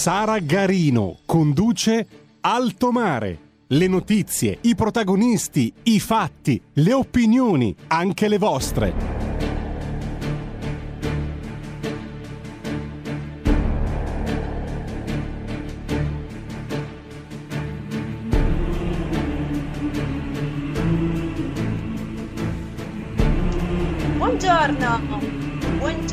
Sara Garino conduce Alto Mare. Le notizie, i protagonisti, i fatti, le opinioni, anche le vostre. Buongiorno,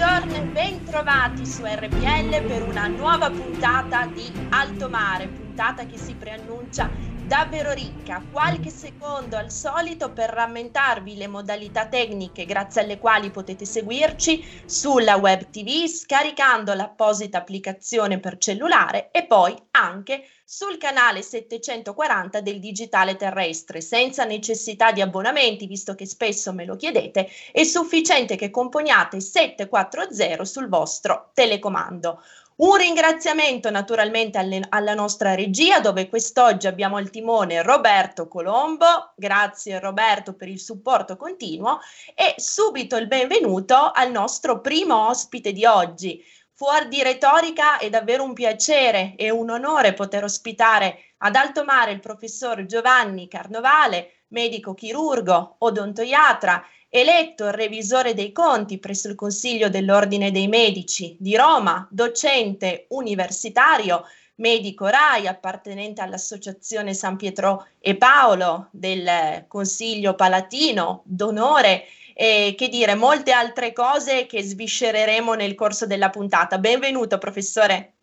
Buongiorno e ben trovati su RPL per una nuova puntata di Alto Mare, puntata che si preannuncia davvero ricca. Qualche secondo al solito per rammentarvi le modalità tecniche grazie alle quali potete seguirci sulla web TV scaricando l'apposita applicazione per cellulare e poi anche sul canale 740 del digitale terrestre, senza necessità di abbonamenti, visto che spesso me lo chiedete, è sufficiente che componiate 740 sul vostro telecomando. Un ringraziamento naturalmente alle, alla nostra regia dove quest'oggi abbiamo al timone Roberto Colombo, grazie Roberto per il supporto continuo e subito il benvenuto al nostro primo ospite di oggi, Fuori di retorica è davvero un piacere e un onore poter ospitare ad alto mare il professor Giovanni Carnovale, medico chirurgo, odontoiatra, eletto revisore dei conti presso il Consiglio dell'Ordine dei Medici di Roma, docente universitario, medico RAI appartenente all'Associazione San Pietro e Paolo del Consiglio Palatino d'onore e che dire, molte altre cose che sviscereremo nel corso della puntata. Benvenuto, professore.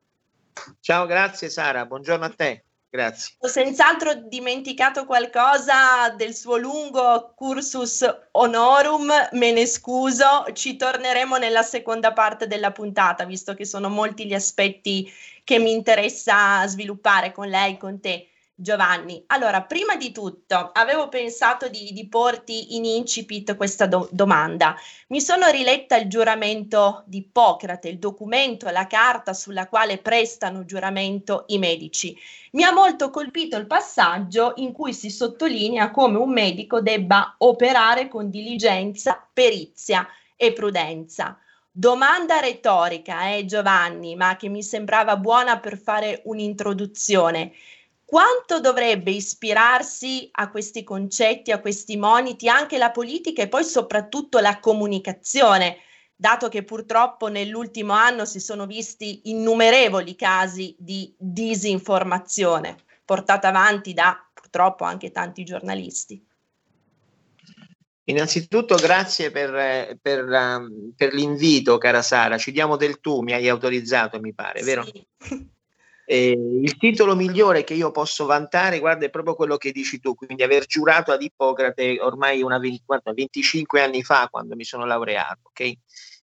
Ciao, grazie Sara, buongiorno a te. Grazie. Ho senz'altro dimenticato qualcosa del suo lungo cursus honorum, me ne scuso, ci torneremo nella seconda parte della puntata, visto che sono molti gli aspetti che mi interessa sviluppare con lei, con te. Giovanni, allora, prima di tutto avevo pensato di, di porti in incipit questa do- domanda. Mi sono riletta il giuramento di Ippocrate, il documento, la carta sulla quale prestano giuramento i medici. Mi ha molto colpito il passaggio in cui si sottolinea come un medico debba operare con diligenza, perizia e prudenza. Domanda retorica, eh, Giovanni, ma che mi sembrava buona per fare un'introduzione quanto dovrebbe ispirarsi a questi concetti, a questi moniti anche la politica e poi soprattutto la comunicazione, dato che purtroppo nell'ultimo anno si sono visti innumerevoli casi di disinformazione portata avanti da purtroppo anche tanti giornalisti. Innanzitutto grazie per, per, per, l'invito, cara Sara. Ci diamo del tu, mi hai autorizzato, mi pare, sì. vero? Eh, il titolo migliore che io posso vantare, guarda, è proprio quello che dici tu, quindi aver giurato ad Ippocrate ormai una 20, 25 anni fa, quando mi sono laureato. Okay?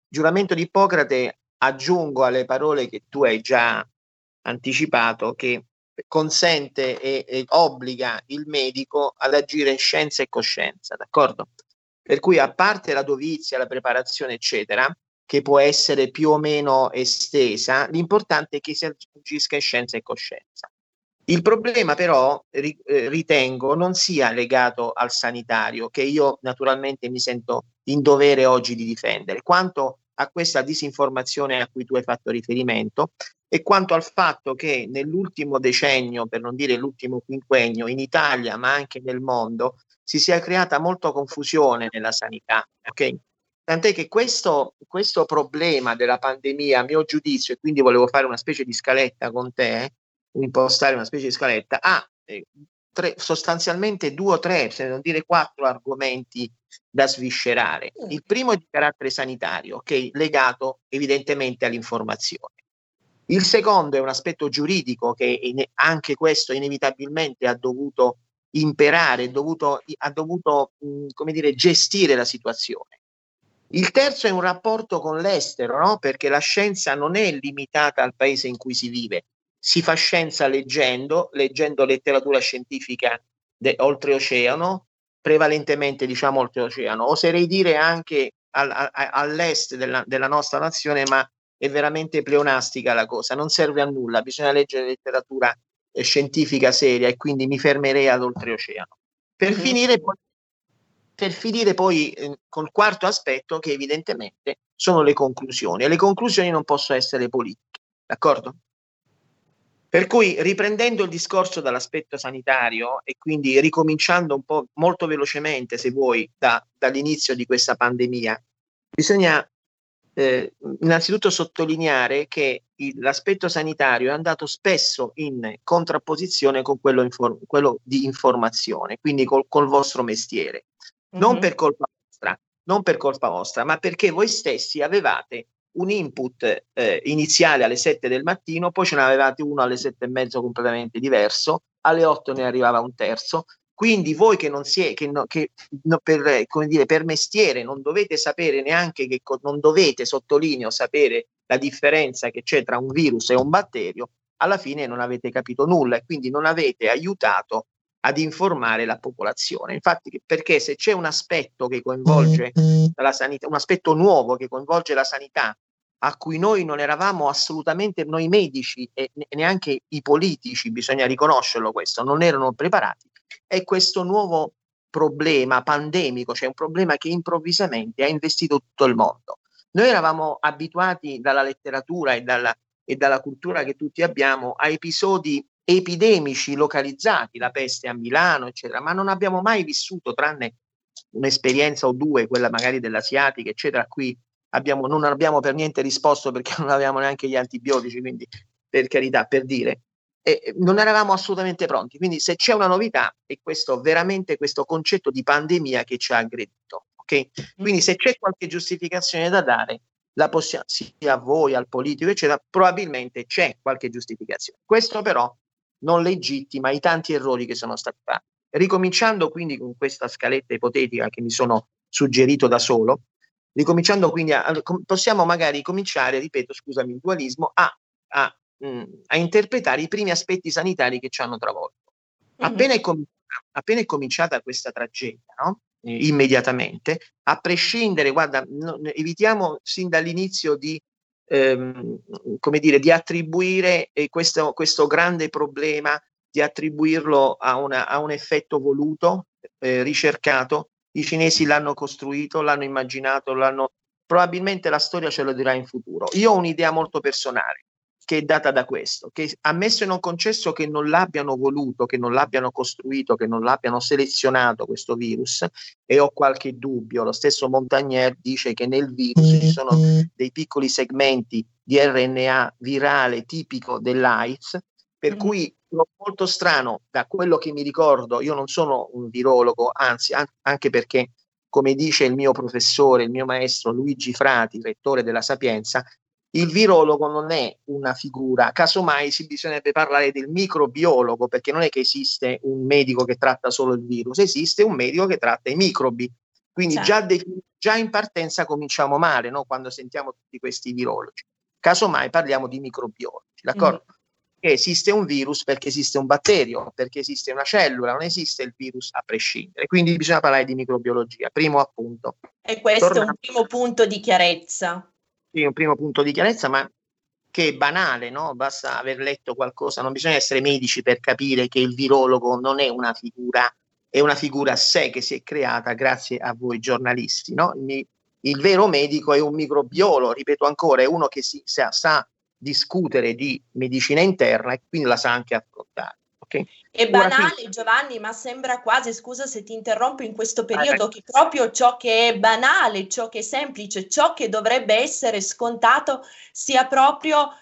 Giuramento di Ippocrate, aggiungo alle parole che tu hai già anticipato, che consente e, e obbliga il medico ad agire in scienza e coscienza, d'accordo? Per cui a parte la dovizia, la preparazione, eccetera, che può essere più o meno estesa, l'importante è che si agisca in scienza e coscienza. Il problema però ri, eh, ritengo non sia legato al sanitario, che io naturalmente mi sento in dovere oggi di difendere, quanto a questa disinformazione a cui tu hai fatto riferimento e quanto al fatto che nell'ultimo decennio, per non dire l'ultimo quinquennio, in Italia ma anche nel mondo, si sia creata molta confusione nella sanità. Okay? Tant'è che questo, questo, problema della pandemia, a mio giudizio, e quindi volevo fare una specie di scaletta con te, impostare una specie di scaletta, ha eh, tre, sostanzialmente due o tre, se non dire quattro argomenti da sviscerare. Mm. Il primo è di carattere sanitario, okay, legato evidentemente all'informazione. Il secondo è un aspetto giuridico che anche questo inevitabilmente ha dovuto imperare, dovuto, ha dovuto mh, come dire, gestire la situazione. Il terzo è un rapporto con l'estero, no? perché la scienza non è limitata al paese in cui si vive, si fa scienza leggendo, leggendo letteratura scientifica de- oltreoceano, prevalentemente diciamo oltreoceano, oserei dire anche al, a, all'est della, della nostra nazione, ma è veramente pleonastica la cosa, non serve a nulla, bisogna leggere letteratura eh, scientifica seria e quindi mi fermerei ad oltreoceano. Per mm-hmm. finire poi per finire poi eh, col quarto aspetto che evidentemente sono le conclusioni e le conclusioni non possono essere politiche, d'accordo? Per cui riprendendo il discorso dall'aspetto sanitario e quindi ricominciando un po' molto velocemente, se vuoi, da, dall'inizio di questa pandemia, bisogna eh, innanzitutto sottolineare che il, l'aspetto sanitario è andato spesso in contrapposizione con quello, infor- quello di informazione, quindi col, col vostro mestiere non mm-hmm. per colpa vostra, non per colpa vostra, ma perché voi stessi avevate un input eh, iniziale alle 7 del mattino, poi ce ne avevate uno alle 7 e mezzo completamente diverso, alle 8 ne arrivava un terzo. Quindi voi che non siete, che, no, che no, per, come dire, per mestiere non dovete sapere neanche che non dovete, sottolineo, sapere la differenza che c'è tra un virus e un batterio, alla fine non avete capito nulla e quindi non avete aiutato ad informare la popolazione. Infatti, perché se c'è un aspetto che coinvolge la sanità, un aspetto nuovo che coinvolge la sanità, a cui noi non eravamo assolutamente, noi medici e neanche i politici, bisogna riconoscerlo questo, non erano preparati, è questo nuovo problema pandemico, cioè un problema che improvvisamente ha investito tutto il mondo. Noi eravamo abituati dalla letteratura e dalla, e dalla cultura che tutti abbiamo a episodi epidemici localizzati, la peste a Milano, eccetera, ma non abbiamo mai vissuto, tranne un'esperienza o due, quella magari dell'asiatica, eccetera, qui abbiamo, non abbiamo per niente risposto perché non avevamo neanche gli antibiotici, quindi per carità, per dire, e non eravamo assolutamente pronti. Quindi se c'è una novità è questo veramente questo concetto di pandemia che ci ha aggredito. Okay? Quindi se c'è qualche giustificazione da dare, la possiamo, sia a voi, al politico, eccetera, probabilmente c'è qualche giustificazione. Questo però non legittima i tanti errori che sono stati fatti. Ricominciando quindi con questa scaletta ipotetica che mi sono suggerito da solo, ricominciando quindi a, possiamo magari cominciare, ripeto, scusami, il dualismo, a, a, mh, mm, a interpretare i primi aspetti sanitari che ci hanno travolto. Mm-hmm. Appena, è com- appena, è cominciata questa tragedia, no? immediatamente, a prescindere, guarda, no, evitiamo sin dall'inizio di ehm, come dire, di attribuire questo, questo, grande problema, di attribuirlo a, una, a un effetto voluto, eh, ricercato. I cinesi l'hanno costruito, l'hanno immaginato, l'hanno... probabilmente la storia ce lo dirà in futuro. Io ho un'idea molto personale che è data da questo, che ammesso e non concesso che non l'abbiano voluto, che non l'abbiano costruito, che non l'abbiano selezionato questo virus, e ho qualche dubbio, lo stesso Montagnier dice che nel virus ci sono dei piccoli segmenti di RNA virale tipico dell'AIDS, per cui molto strano, da quello che mi ricordo, io non sono un virologo, anzi, an- anche perché come dice il mio professore, il mio maestro Luigi Frati, rettore della Sapienza, il virologo non è una figura, casomai si bisognerebbe parlare del microbiologo, perché non è che esiste un medico che tratta solo il virus, esiste un medico che tratta i microbi. Quindi certo. già, de- già, in partenza cominciamo male no? quando sentiamo tutti questi virologi. Casomai parliamo di microbiologi, d'accordo? Mm. Che esiste un virus perché esiste un batterio, perché esiste una cellula, non esiste il virus a prescindere. Quindi bisogna parlare di microbiologia, primo appunto. E questo Tornando. è un primo punto di chiarezza un primo punto di chiarezza, ma che è banale, no? Basta aver letto qualcosa, non bisogna essere medici per capire che il virologo non è una figura, è una figura a sé che si è creata grazie a voi giornalisti, no? Il, il vero medico è un microbiologo, ripeto ancora, è uno che si, sa, sa discutere di medicina interna e quindi la sa anche affrontare. Okay. È banale Giovanni, ma sembra quasi, scusa se ti interrompo in questo periodo, che proprio ciò che è banale, ciò che è semplice, ciò che dovrebbe essere scontato sia proprio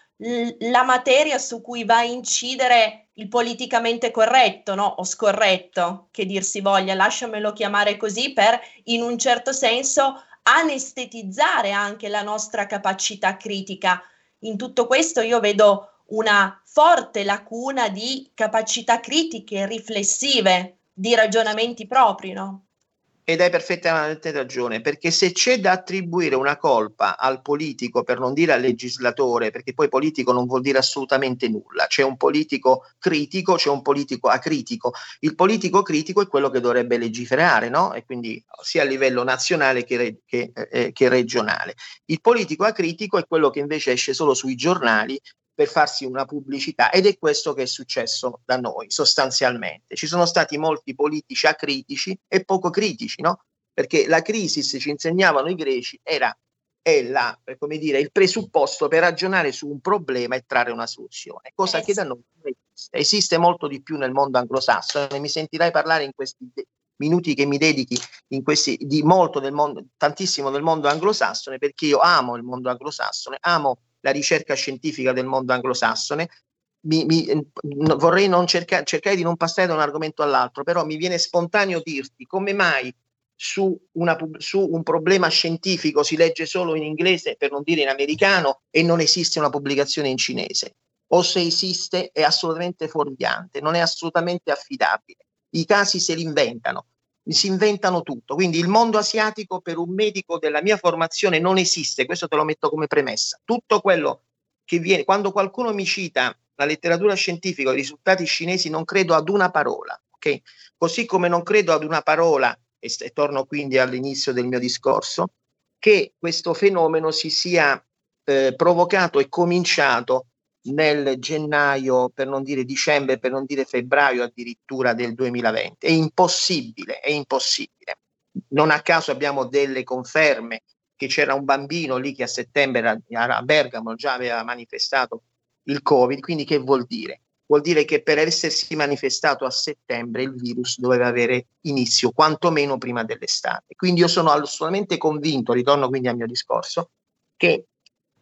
la materia su cui va a incidere il politicamente corretto no? o scorretto, che dir si voglia, lasciamelo chiamare così, per in un certo senso anestetizzare anche la nostra capacità critica. In tutto questo io vedo una forte lacuna di capacità critiche, riflessive, di ragionamenti propri, no? ed hai perfettamente ragione, perché se c'è da attribuire una colpa al politico, per non dire al legislatore, perché poi politico non vuol dire assolutamente nulla, c'è un politico critico, c'è un politico acritico. Il politico critico è quello che dovrebbe legiferare, no? E quindi sia a livello nazionale che, che, eh, che regionale. Il politico acritico è quello che invece esce solo sui giornali per farsi una pubblicità ed è questo che è successo da noi sostanzialmente. Ci sono stati molti politici acritici e poco critici, no? Perché la crisi, se ci insegnavano i greci, era è la, come dire, il presupposto per ragionare su un problema e trarre una soluzione, cosa eh, che da noi non esiste. Esiste molto di più nel mondo anglosassone, mi sentirai parlare in questi minuti che mi dedichi in questi, di molto del mondo, tantissimo del mondo anglosassone, perché io amo il mondo anglosassone, amo la ricerca scientifica del mondo anglosassone. Mi, mi, vorrei cerca, cercare di non passare da un argomento all'altro, però mi viene spontaneo dirti come mai su, una, su, un problema scientifico si legge solo in inglese, per non dire in americano, e non esiste una pubblicazione in cinese. O se esiste è assolutamente fuorviante, non è assolutamente affidabile. I casi se li inventano si inventano tutto. Quindi il mondo asiatico per un medico della mia formazione non esiste, questo te lo metto come premessa. Tutto quello che viene, quando qualcuno mi cita la letteratura scientifica, i risultati cinesi, non credo ad una parola, ok? Così come non credo ad una parola, e, e torno quindi all'inizio del mio discorso, che questo fenomeno si sia eh, provocato e cominciato nel gennaio, per non dire dicembre, per non dire febbraio addirittura del 2020. È impossibile, è impossibile. Non a caso abbiamo delle conferme che c'era un bambino lì che a settembre a Bergamo già aveva manifestato il Covid, quindi che vuol dire? Vuol dire che per essersi manifestato a settembre il virus doveva avere inizio quantomeno prima dell'estate. Quindi io sono assolutamente convinto, ritorno quindi al mio discorso, che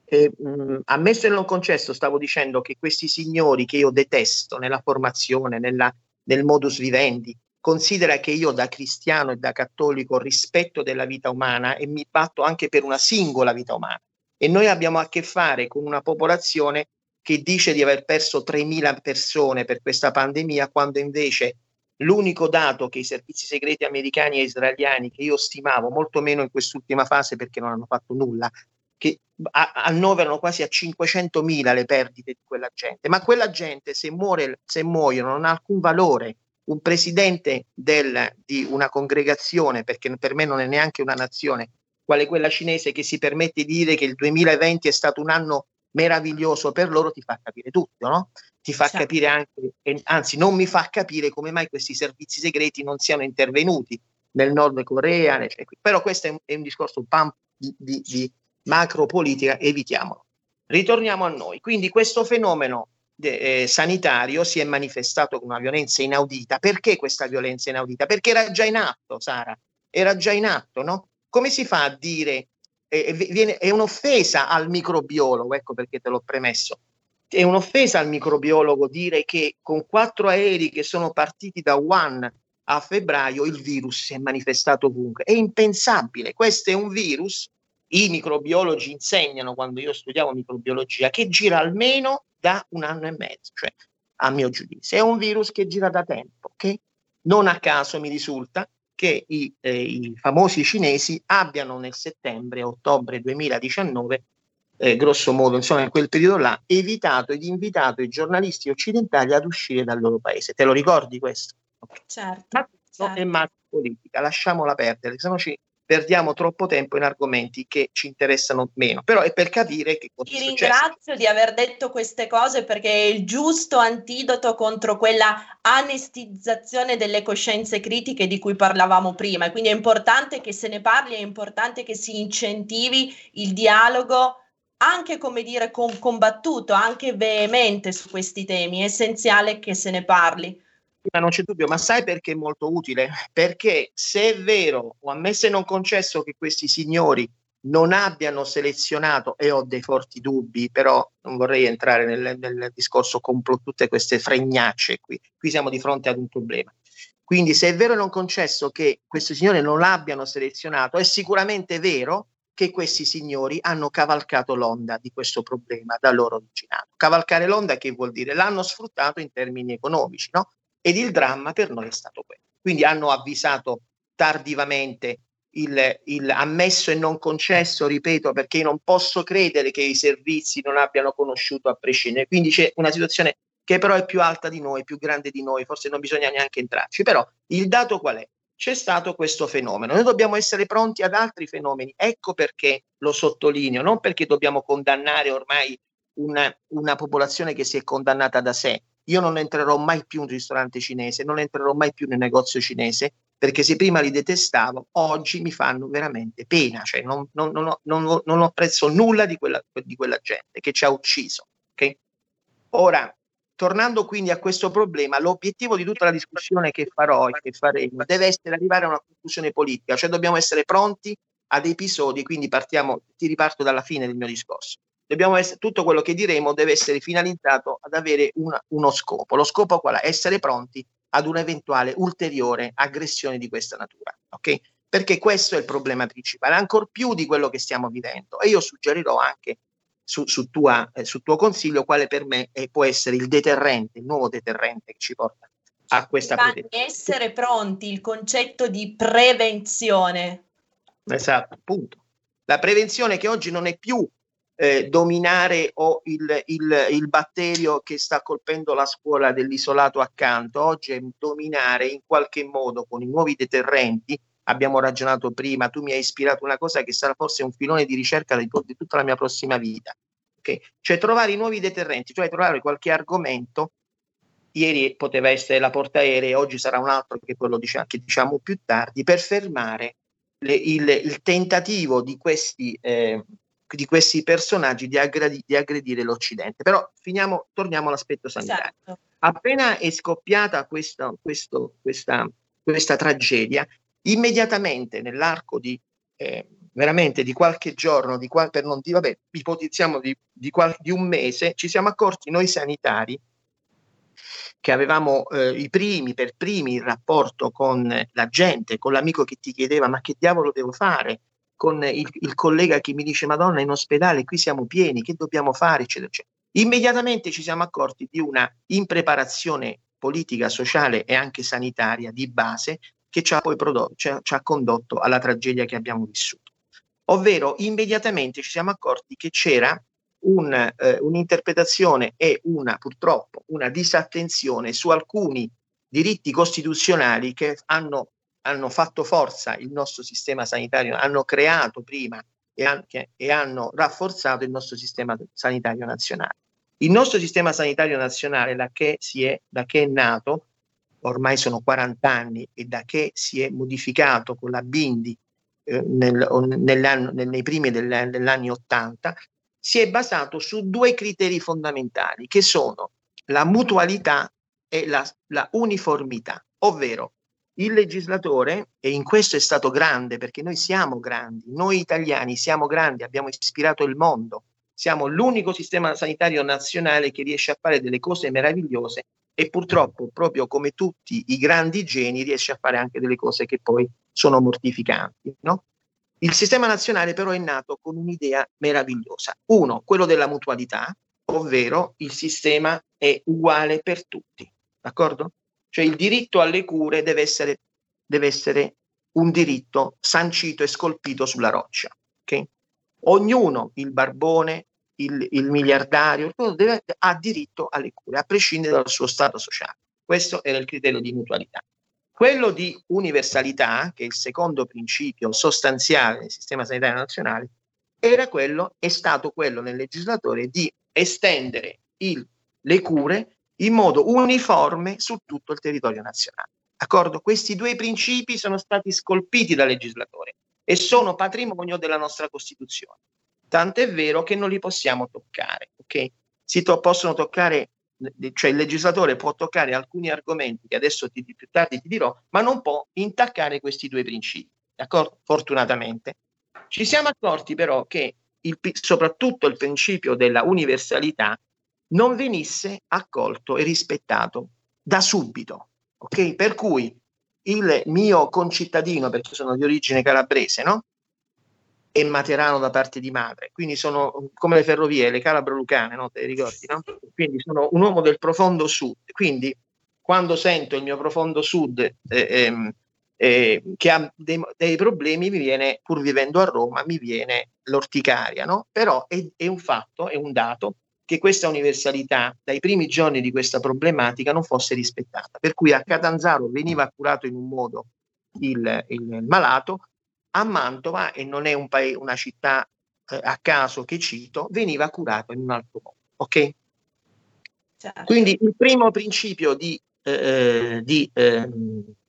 eh, mh, ammesso e non concesso, stavo dicendo che questi signori che io detesto nella formazione, nella, nel modus vivendi, considera che io da cristiano e da cattolico rispetto della vita umana e mi batto anche per una singola vita umana. E noi abbiamo a che fare con una popolazione che dice di aver perso 3.000 persone per questa pandemia, quando invece l'unico dato che i servizi segreti americani e israeliani, che io stimavo molto meno in quest'ultima fase perché non hanno fatto nulla, che annoverano quasi a 500.000 le perdite di quella gente, ma quella gente se, muore, se muoiono non ha alcun valore. Un presidente del, di una congregazione, perché per me non è neanche una nazione, quale quella cinese che si permette di dire che il 2020 è stato un anno meraviglioso per loro, ti fa capire tutto, no? Ti fa sì. capire anche, anzi non mi fa capire come mai questi servizi segreti non siano intervenuti nel Nord Corea, però questo è un, è un discorso di, di, di macropolitica, evitiamolo. Ritorniamo a noi. Quindi questo fenomeno de, eh, sanitario si è manifestato con una violenza inaudita. Perché questa violenza inaudita? Perché era già in atto, Sara, era già in atto, no? Come si fa a dire, eh, viene, è un'offesa al microbiologo, ecco perché te l'ho premesso, è un'offesa al microbiologo dire che con quattro aerei che sono partiti da Wuhan a febbraio il virus si è manifestato ovunque. È impensabile, questo è un virus i microbiologi insegnano quando io studiavo microbiologia che gira almeno da un anno e mezzo, cioè a mio giudizio. È un virus che gira da tempo, che non a caso mi risulta che i, eh, i famosi cinesi abbiano nel settembre-ottobre 2019, eh, grosso modo, insomma, in quel periodo là, evitato ed invitato i giornalisti occidentali ad uscire dal loro paese. Te lo ricordi questo? Certo. Ma certo. è macro politica, lasciamola perdere, se no ci perdiamo troppo tempo in argomenti che ci interessano meno, però è per capire che cosa Ti ringrazio di aver detto queste cose perché è il giusto antidoto contro quella anestizzazione delle coscienze critiche di cui parlavamo prima. E quindi è importante che se ne parli, è importante che si incentivi il dialogo anche come dire combattuto, anche veemente su questi temi, è essenziale che se ne parli ma non c'è dubbio, ma sai perché è molto utile? Perché se è vero, o ammesso e non concesso che questi signori non abbiano selezionato, e ho dei forti dubbi, però non vorrei entrare nel, nel discorso con tutte queste fregnacce qui, qui siamo di fronte ad un problema. Quindi se è vero e non concesso che questi signori non l'abbiano selezionato, è sicuramente vero che questi signori hanno cavalcato l'onda di questo problema da loro originato. Cavalcare l'onda che vuol dire? L'hanno sfruttato in termini economici, no? Ed il dramma per noi è stato quello. Quindi hanno avvisato tardivamente il, il, ammesso e non concesso, ripeto, perché non posso credere che i servizi non abbiano conosciuto a prescindere. Quindi c'è una situazione che però è più alta di noi, più grande di noi, forse non bisogna neanche entrarci. Però il dato qual è? C'è stato questo fenomeno. Noi dobbiamo essere pronti ad altri fenomeni. Ecco perché lo sottolineo, non perché dobbiamo condannare ormai una, una popolazione che si è condannata da sé. Io non entrerò mai più in un ristorante cinese, non entrerò mai più nel negozio cinese, perché se prima li detestavo, oggi mi fanno veramente pena, cioè non, non, non, non, preso nulla di quella, di quella gente che ci ha ucciso. Okay? Ora, tornando quindi a questo problema, l'obiettivo di tutta la discussione che farò e che faremo deve essere arrivare a una conclusione politica, cioè dobbiamo essere pronti ad episodi, quindi partiamo, ti riparto dalla fine del mio discorso. Dobbiamo essere, tutto quello che diremo deve essere finalizzato ad avere una, uno scopo. Lo scopo qual è? Essere pronti ad un'eventuale ulteriore aggressione di questa natura. Ok? Perché questo è il problema principale, ancora più di quello che stiamo vivendo. E io suggerirò anche su, su, tua, eh, su tuo consiglio quale per me è, può essere il deterrente, il nuovo deterrente che ci porta a questa protezione. Essere pronti, il concetto di prevenzione. Esatto, appunto. La prevenzione che oggi non è più eh, dominare o il, il, il, batterio che sta colpendo la scuola dell'isolato accanto, oggi è dominare in qualche modo con i nuovi deterrenti. Abbiamo ragionato prima, tu mi hai ispirato una cosa che sarà forse un filone di ricerca di, di tutta la mia prossima vita. Okay? Cioè trovare i nuovi deterrenti, cioè trovare qualche argomento. Ieri poteva essere la portaerei, oggi sarà un altro che quello che diciamo più tardi, per fermare le, il, il, tentativo di questi eh, di questi personaggi di, aggredi, di aggredire l'Occidente. Però finiamo, torniamo all'aspetto sanitario. Esatto. Appena è scoppiata questa, questo, questa, questa tragedia, immediatamente nell'arco di eh, veramente di qualche giorno, di qual- per non dire, vabbè, ipotizziamo di, di, qual- di, un mese, ci siamo accorti noi sanitari che avevamo eh, i primi, per primi, il rapporto con la gente, con l'amico che ti chiedeva ma che diavolo devo fare? Con il, il, collega che mi dice Madonna in ospedale qui siamo pieni, che dobbiamo fare, eccetera, eccetera. Immediatamente ci siamo accorti di una impreparazione politica, sociale e anche sanitaria di base che ci ha poi prodotto, ci ci ha condotto alla tragedia che abbiamo vissuto. Ovvero, immediatamente ci siamo accorti che c'era un, eh, un'interpretazione e una, purtroppo, una disattenzione su alcuni diritti costituzionali che hanno hanno fatto forza il nostro sistema sanitario, hanno creato prima e, anche, e hanno rafforzato il nostro sistema sanitario nazionale. Il nostro sistema sanitario nazionale, da che, è, da che è nato, ormai sono 40 anni, e da che si è modificato con la Bindi eh, nel, nei primi degli anni 80, si è basato su due criteri fondamentali, che sono la mutualità e la, la uniformità, ovvero il legislatore, e in questo è stato grande perché noi siamo grandi, noi italiani siamo grandi, abbiamo ispirato il mondo, siamo l'unico sistema sanitario nazionale che riesce a fare delle cose meravigliose e purtroppo, proprio come tutti i grandi geni, riesce a fare anche delle cose che poi sono mortificanti. No? Il sistema nazionale però è nato con un'idea meravigliosa. Uno, quello della mutualità, ovvero il sistema è uguale per tutti. D'accordo? Cioè il diritto alle cure deve essere, deve essere un diritto sancito e scolpito sulla roccia. Okay? Ognuno, il barbone, il, il miliardario, deve, ha diritto alle cure, a prescindere dal suo stato sociale. Questo era il criterio di mutualità. Quello di universalità, che è il secondo principio sostanziale del sistema sanitario nazionale, era quello, è stato quello nel legislatore di estendere il, le cure in modo uniforme su tutto il territorio nazionale. D'accordo? Questi due principi sono stati scolpiti dal legislatore e sono patrimonio della nostra Costituzione. Tanto è vero che non li possiamo toccare, ok? Si to- possono toccare, cioè il legislatore può toccare alcuni argomenti che adesso ti, più tardi ti dirò, ma non può intaccare questi due principi, d'accordo? Fortunatamente. Ci siamo accorti però che il, soprattutto il principio della universalità non venisse accolto e rispettato da subito. Ok? Per cui il mio concittadino, perché sono di origine calabrese, no? E materano da parte di madre, quindi sono come le ferrovie, le calabro-lucane, no? Te le ricordi, no? Quindi sono un uomo del profondo sud. Quindi quando sento il mio profondo sud eh, ehm, eh, che ha dei, dei, problemi, mi viene, pur vivendo a Roma, mi viene l'orticaria, no? Però è, è un fatto, è un dato che questa universalità dai primi giorni di questa problematica non fosse rispettata. Per cui a Catanzaro veniva curato in un modo il, il malato, a Mantova, e non è un paese, una città eh, a caso che cito, veniva curato in un altro modo. Ok? Certo. Quindi il primo principio di, eh, di, eh,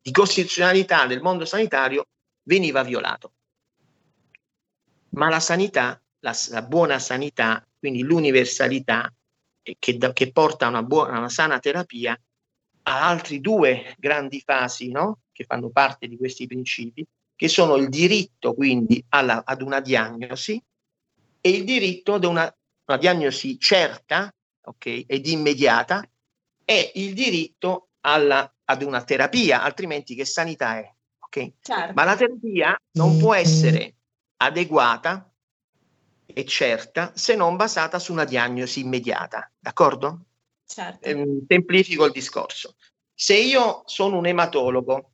di costituzionalità del mondo sanitario veniva violato. Ma la sanità, la, la buona sanità, quindi l'universalità che, da, che porta a una buona, una sana terapia, ha altre due grandi fasi no? che fanno parte di questi principi, che sono il diritto quindi alla, ad una diagnosi e il diritto ad una, una diagnosi certa okay, ed immediata e il diritto alla, ad una terapia, altrimenti che sanità è? Okay? Certo. Ma la terapia non può essere adeguata e certa se non basata su una diagnosi immediata, d'accordo? Certo. Ehm, semplifico il discorso. Se io sono un ematologo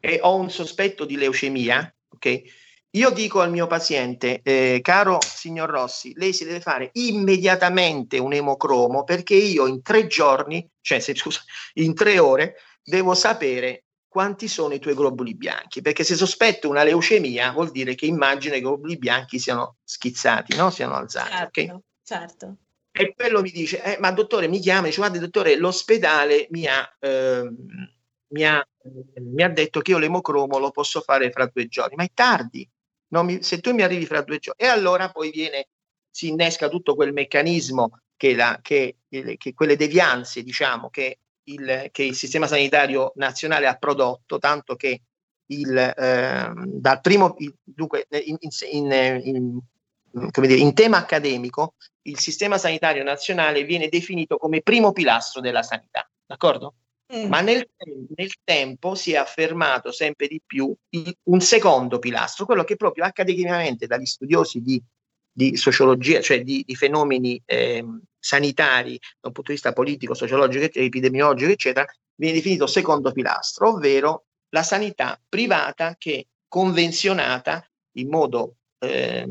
e ho un sospetto di leucemia, ok? Io dico al mio paziente, eh, caro signor Rossi, lei si deve fare immediatamente un emocromo perché io in tre giorni, cioè se, scusa, in tre ore, devo sapere quanti sono i tuoi globuli bianchi, perché se sospetto una leucemia vuol dire che immagino che i globuli bianchi siano schizzati, no? siano alzati. Certo, okay? certo. E quello mi dice, eh, ma dottore mi chiama, dice, guarda dottore, l'ospedale mi ha, eh, mi, ha, mi ha detto che io l'emocromo lo posso fare fra due giorni, ma è tardi, mi, se tu mi arrivi fra due giorni. E allora poi viene, si innesca tutto quel meccanismo che, la, che, che quelle devianze, diciamo, che il, che il sistema sanitario nazionale ha prodotto, tanto che il, eh, dal primo, dunque, in, in, in, dire, in, tema accademico, il sistema sanitario nazionale viene definito come primo pilastro della sanità, d'accordo? Mm. Ma nel, nel, tempo si è affermato sempre di più il, un secondo pilastro, quello che proprio accademicamente dagli studiosi di, di sociologia, cioè di, di fenomeni eh, sanitari da un punto di vista politico, sociologico, epidemiologico, eccetera, viene definito secondo pilastro, ovvero la sanità privata che convenzionata in modo eh,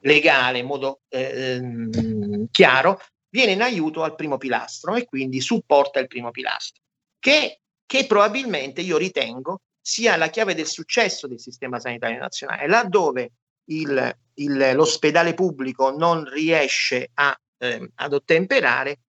legale, in modo eh, chiaro, viene in aiuto al primo pilastro e quindi supporta il primo pilastro, che, che probabilmente io ritengo sia la chiave del successo del sistema sanitario nazionale, laddove il, il, l'ospedale pubblico non riesce a eh, ad ottemperare,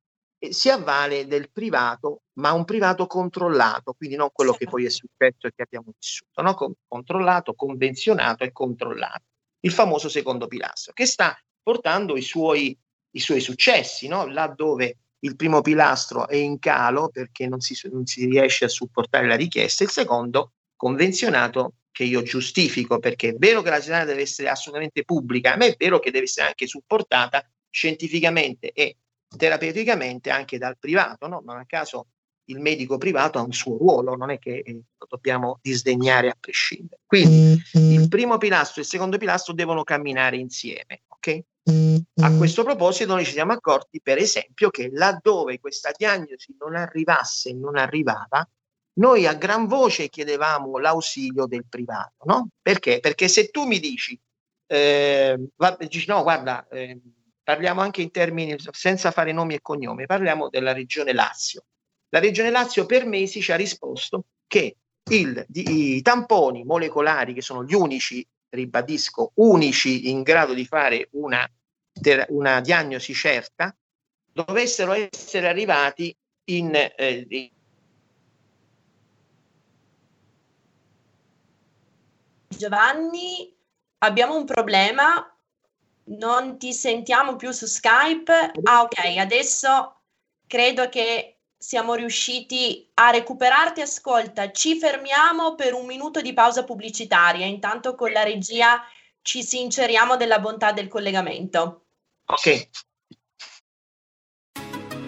si avvale del privato, ma un privato controllato, quindi non quello che poi è successo e che abbiamo vissuto, no? Con, controllato, convenzionato e controllato. Il famoso secondo pilastro, che sta portando i suoi, i suoi successi, no? laddove il primo pilastro è in calo perché non si, non si riesce a supportare la richiesta, il secondo convenzionato che io giustifico perché è vero che la sanità deve essere assolutamente pubblica, ma è vero che deve essere anche supportata scientificamente e terapeuticamente anche dal privato, no? non a caso il medico privato ha un suo ruolo, non è che eh, lo dobbiamo disdegnare a prescindere. Quindi il primo pilastro e il secondo pilastro devono camminare insieme, ok? A questo proposito noi ci siamo accorti, per esempio, che laddove questa diagnosi non arrivasse, non arrivava, noi a gran voce chiedevamo l'ausilio del privato, no? Perché? Perché se tu mi dici, eh, dici no, guarda, eh, parliamo anche in termini senza fare nomi e cognomi, parliamo della regione Lazio. La regione Lazio per mesi ci ha risposto che il, di, i tamponi molecolari, che sono gli unici, ribadisco, unici in grado di fare una, una diagnosi certa, dovessero essere arrivati in, eh, in Giovanni, abbiamo un problema non ti sentiamo più su Skype. Ah, ok, adesso credo che siamo riusciti a recuperarti. Ascolta, ci fermiamo per un minuto di pausa pubblicitaria. Intanto con la regia ci sinceriamo della bontà del collegamento. Ok.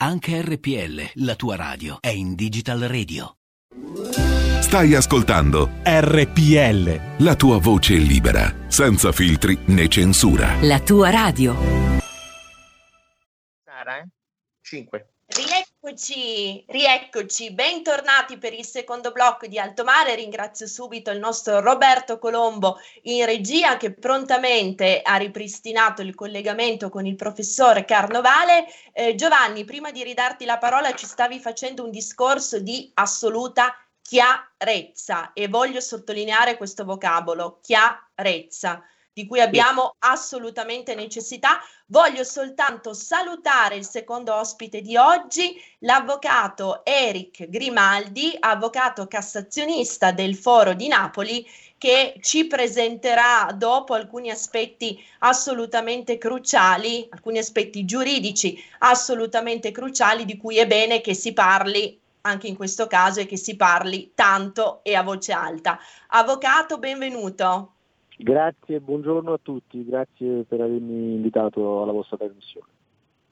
Anche RPL, la tua radio, è in Digital Radio. Stai ascoltando RPL. La tua voce libera, senza filtri né censura. La tua radio. Sara, eh? 5. Rieccoci, rieccoci, bentornati per il secondo blocco di Alto Mare. Ringrazio subito il nostro Roberto Colombo in regia che prontamente ha ripristinato il collegamento con il professore Carnovale. Eh, Giovanni, prima di ridarti la parola, ci stavi facendo un discorso di assoluta chiarezza e voglio sottolineare questo vocabolo, chiarezza di cui abbiamo assolutamente necessità. Voglio soltanto salutare il secondo ospite di oggi, l'avvocato Eric Grimaldi, avvocato cassazionista del Foro di Napoli, che ci presenterà dopo alcuni aspetti assolutamente cruciali, alcuni aspetti giuridici assolutamente cruciali di cui è bene che si parli anche in questo caso e che si parli tanto e a voce alta. Avvocato, benvenuto. Grazie, buongiorno a tutti, grazie per avermi invitato alla vostra trasmissione.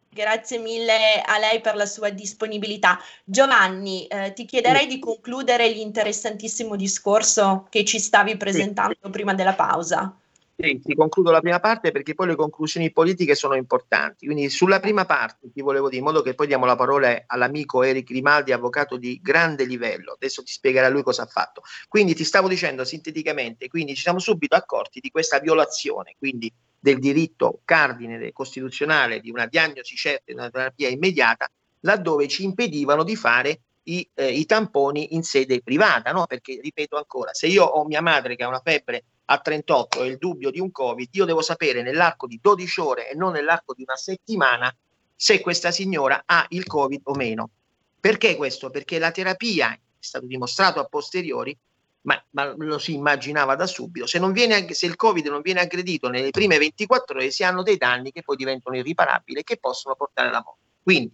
Grazie mille a lei per la sua disponibilità. Giovanni, eh, ti chiederei sì. di concludere l'interessantissimo discorso che ci stavi presentando sì. prima della pausa. Sì, concludo la prima parte perché poi le conclusioni politiche sono importanti. Quindi sulla prima parte ti volevo dire, in modo che poi diamo la parola all'amico Eric Grimaldi, avvocato di grande livello. Adesso ti spiegherà lui cosa ha fatto. Quindi ti stavo dicendo sinteticamente, quindi ci siamo subito accorti di questa violazione, quindi del diritto cardine costituzionale di una diagnosi certa, di una terapia immediata, laddove ci impedivano di fare i, eh, i tamponi in sede privata, no? Perché, ripeto ancora, se io ho mia madre che ha una febbre a 38 e il dubbio di un Covid, io devo sapere nell'arco di 12 ore e non nell'arco di una settimana se questa signora ha il Covid o meno. Perché questo? Perché la terapia, è stato dimostrato a posteriori, ma, ma lo si immaginava da subito, se, viene, se, il Covid non viene aggredito nelle prime 24 ore si hanno dei danni che poi diventano irriparabili e che possono portare alla morte. Quindi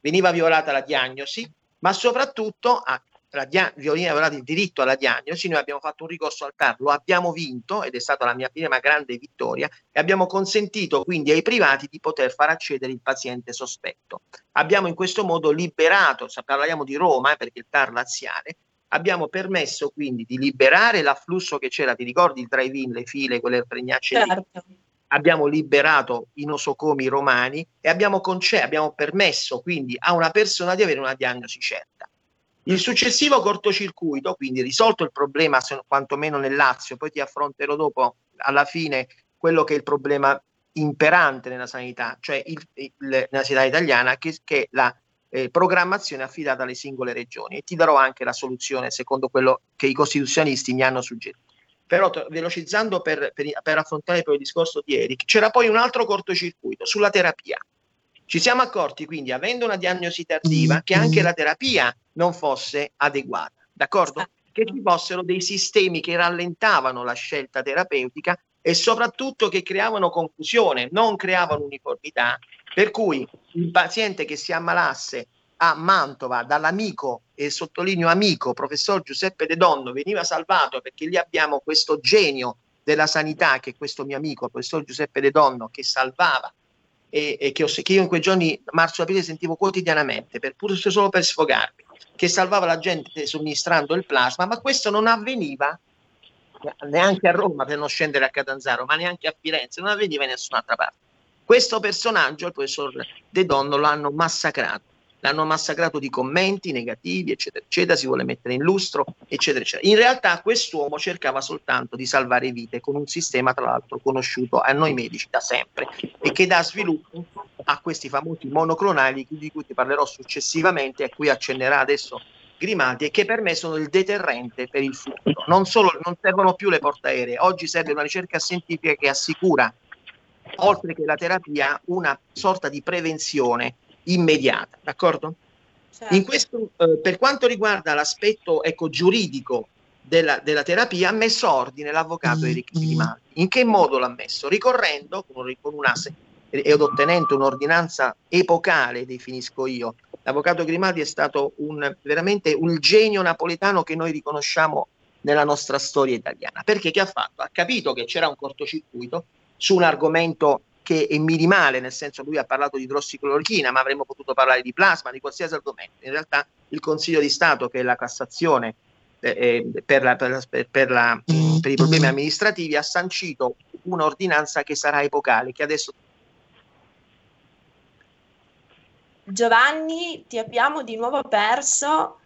veniva violata la diagnosi, ma soprattutto a la dia- violato il diritto alla diagnosi, noi abbiamo fatto un ricorso al TAR, lo abbiamo vinto ed è stata la mia prima grande vittoria e abbiamo consentito quindi ai privati di poter far accedere il paziente sospetto. Abbiamo in questo modo liberato, parliamo di Roma eh, perché il TAR laziale, abbiamo permesso quindi di liberare l'afflusso che c'era, ti ricordi il drive-in, le file, quelle pregnacce certo. abbiamo liberato i nosocomi romani e abbiamo, conce- abbiamo permesso quindi a una persona di avere una diagnosi certa. Il successivo cortocircuito, quindi risolto il problema, quantomeno nel Lazio, poi ti affronterò dopo alla fine quello che è il problema imperante nella sanità, cioè il, il, nella sanità italiana, che, che è la eh, programmazione affidata alle singole regioni. E ti darò anche la soluzione secondo quello che i costituzionalisti mi hanno suggerito. Però velocizzando per, per, per affrontare poi il discorso di Eric, c'era poi un altro cortocircuito sulla terapia. Ci siamo accorti quindi, avendo una diagnosi tardiva, che anche la terapia non fosse adeguata, d'accordo? Che ci fossero dei sistemi che rallentavano la scelta terapeutica e soprattutto che creavano confusione, non creavano uniformità, per cui il paziente che si ammalasse a Mantova dall'amico, e sottolineo amico, professor Giuseppe De Donno, veniva salvato perché lì abbiamo questo genio della sanità, che è questo mio amico, professor Giuseppe De Donno, che salvava e, e che, ho, che, io in quei giorni, marzo-aprile, sentivo quotidianamente, per, pur solo per sfogarmi, che salvava la gente somministrando il plasma, ma questo non avveniva neanche a Roma per non scendere a Catanzaro, ma neanche a Firenze, non avveniva in nessun'altra parte. Questo personaggio, il professor De Donno, lo hanno massacrato l'hanno massacrato di commenti negativi, eccetera, eccetera, si vuole mettere in lustro, eccetera, eccetera. In realtà quest'uomo cercava soltanto di salvare vite con un sistema, tra l'altro, conosciuto a noi medici da sempre e che dà sviluppo a questi famosi monoclonali di cui ti parlerò successivamente e a cui accennerà adesso Grimaldi e che per me sono il deterrente per il futuro. Non solo non servono più le portaeree, oggi serve una ricerca scientifica che assicura oltre che la terapia, una sorta di prevenzione immediata, d'accordo? Certo. In questo, eh, per quanto riguarda l'aspetto ecco, giuridico della, della, terapia, ha messo ordine l'avvocato mm-hmm. Eric Grimaldi. In che modo l'ha messo? Ricorrendo con, con una, ed ottenendo un'ordinanza epocale, definisco io. L'avvocato Grimaldi è stato un, veramente un genio napoletano che noi riconosciamo nella nostra storia italiana. Perché che ha fatto? Ha capito che c'era un cortocircuito su un argomento che è minimale, nel senso lui ha parlato di idrossiclorochina, ma avremmo potuto parlare di plasma, di qualsiasi argomento. In realtà il Consiglio di Stato, che è la Cassazione eh, eh per, la, per, la, per, la, per, i problemi amministrativi, ha sancito un'ordinanza che sarà epocale, che adesso... Giovanni, ti abbiamo di nuovo perso.